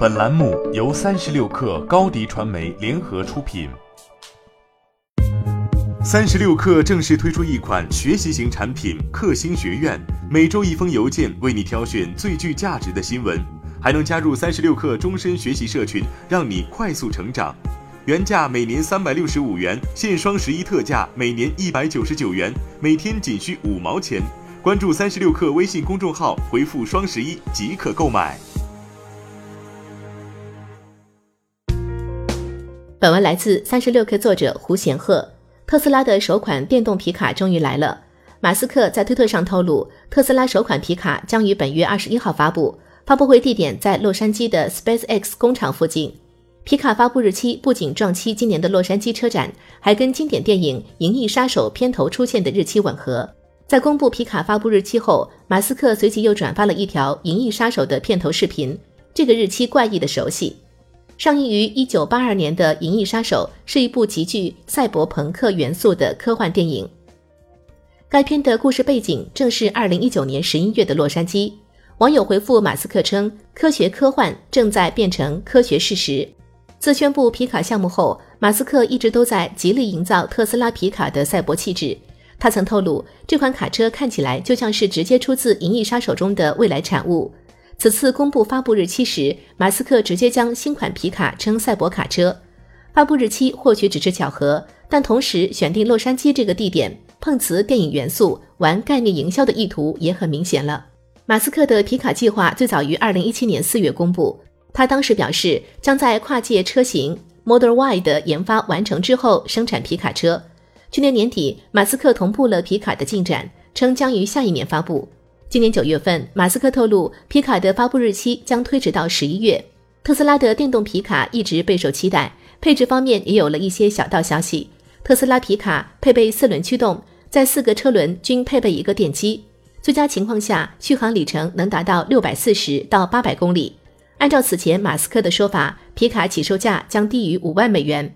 本栏目由三十六氪高低传媒联合出品。三十六氪正式推出一款学习型产品——克星学院，每周一封邮件，为你挑选最具价值的新闻，还能加入三十六氪终身学习社群，让你快速成长。原价每年三百六十五元，现双十一特价每年一百九十九元，每天仅需五毛钱。关注三十六氪微信公众号，回复“双十一”即可购买。本文来自三十六氪作者胡贤鹤。特斯拉的首款电动皮卡终于来了。马斯克在推特上透露，特斯拉首款皮卡将于本月二十一号发布，发布会地点在洛杉矶的 SpaceX 工厂附近。皮卡发布日期不仅撞期今年的洛杉矶车展，还跟经典电影《银翼杀手》片头出现的日期吻合。在公布皮卡发布日期后，马斯克随即又转发了一条《银翼杀手》的片头视频，这个日期怪异的熟悉。上映于一九八二年的《银翼杀手》是一部极具赛博朋克元素的科幻电影。该片的故事背景正是二零一九年十一月的洛杉矶。网友回复马斯克称：“科学科幻正在变成科学事实。”自宣布皮卡项目后，马斯克一直都在极力营造特斯拉皮卡的赛博气质。他曾透露，这款卡车看起来就像是直接出自《银翼杀手》中的未来产物。此次公布发布日期时，马斯克直接将新款皮卡称“赛博卡车”。发布日期或许只是巧合，但同时选定洛杉矶这个地点，碰瓷电影元素、玩概念营销的意图也很明显了。马斯克的皮卡计划最早于二零一七年四月公布，他当时表示将在跨界车型 Model Y 的研发完成之后生产皮卡车。去年年底，马斯克同步了皮卡的进展，称将于下一年发布。今年九月份，马斯克透露，皮卡的发布日期将推迟到十一月。特斯拉的电动皮卡一直备受期待，配置方面也有了一些小道消息。特斯拉皮卡配备四轮驱动，在四个车轮均配备一个电机，最佳情况下续航里程能达到六百四十到八百公里。按照此前马斯克的说法，皮卡起售价将低于五万美元。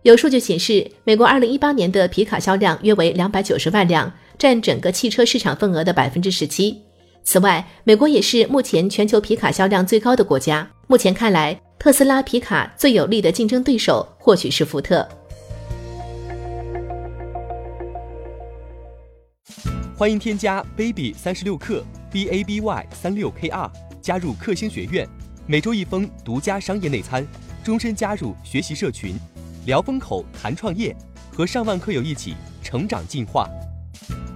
有数据显示，美国二零一八年的皮卡销量约为两百九十万辆。占整个汽车市场份额的百分之十七。此外，美国也是目前全球皮卡销量最高的国家。目前看来，特斯拉皮卡最有力的竞争对手或许是福特。欢迎添加 baby 三十六克 b a b y 三六 k r 加入克星学院，每周一封独家商业内参，终身加入学习社群，聊风口谈创业，和上万课友一起成长进化。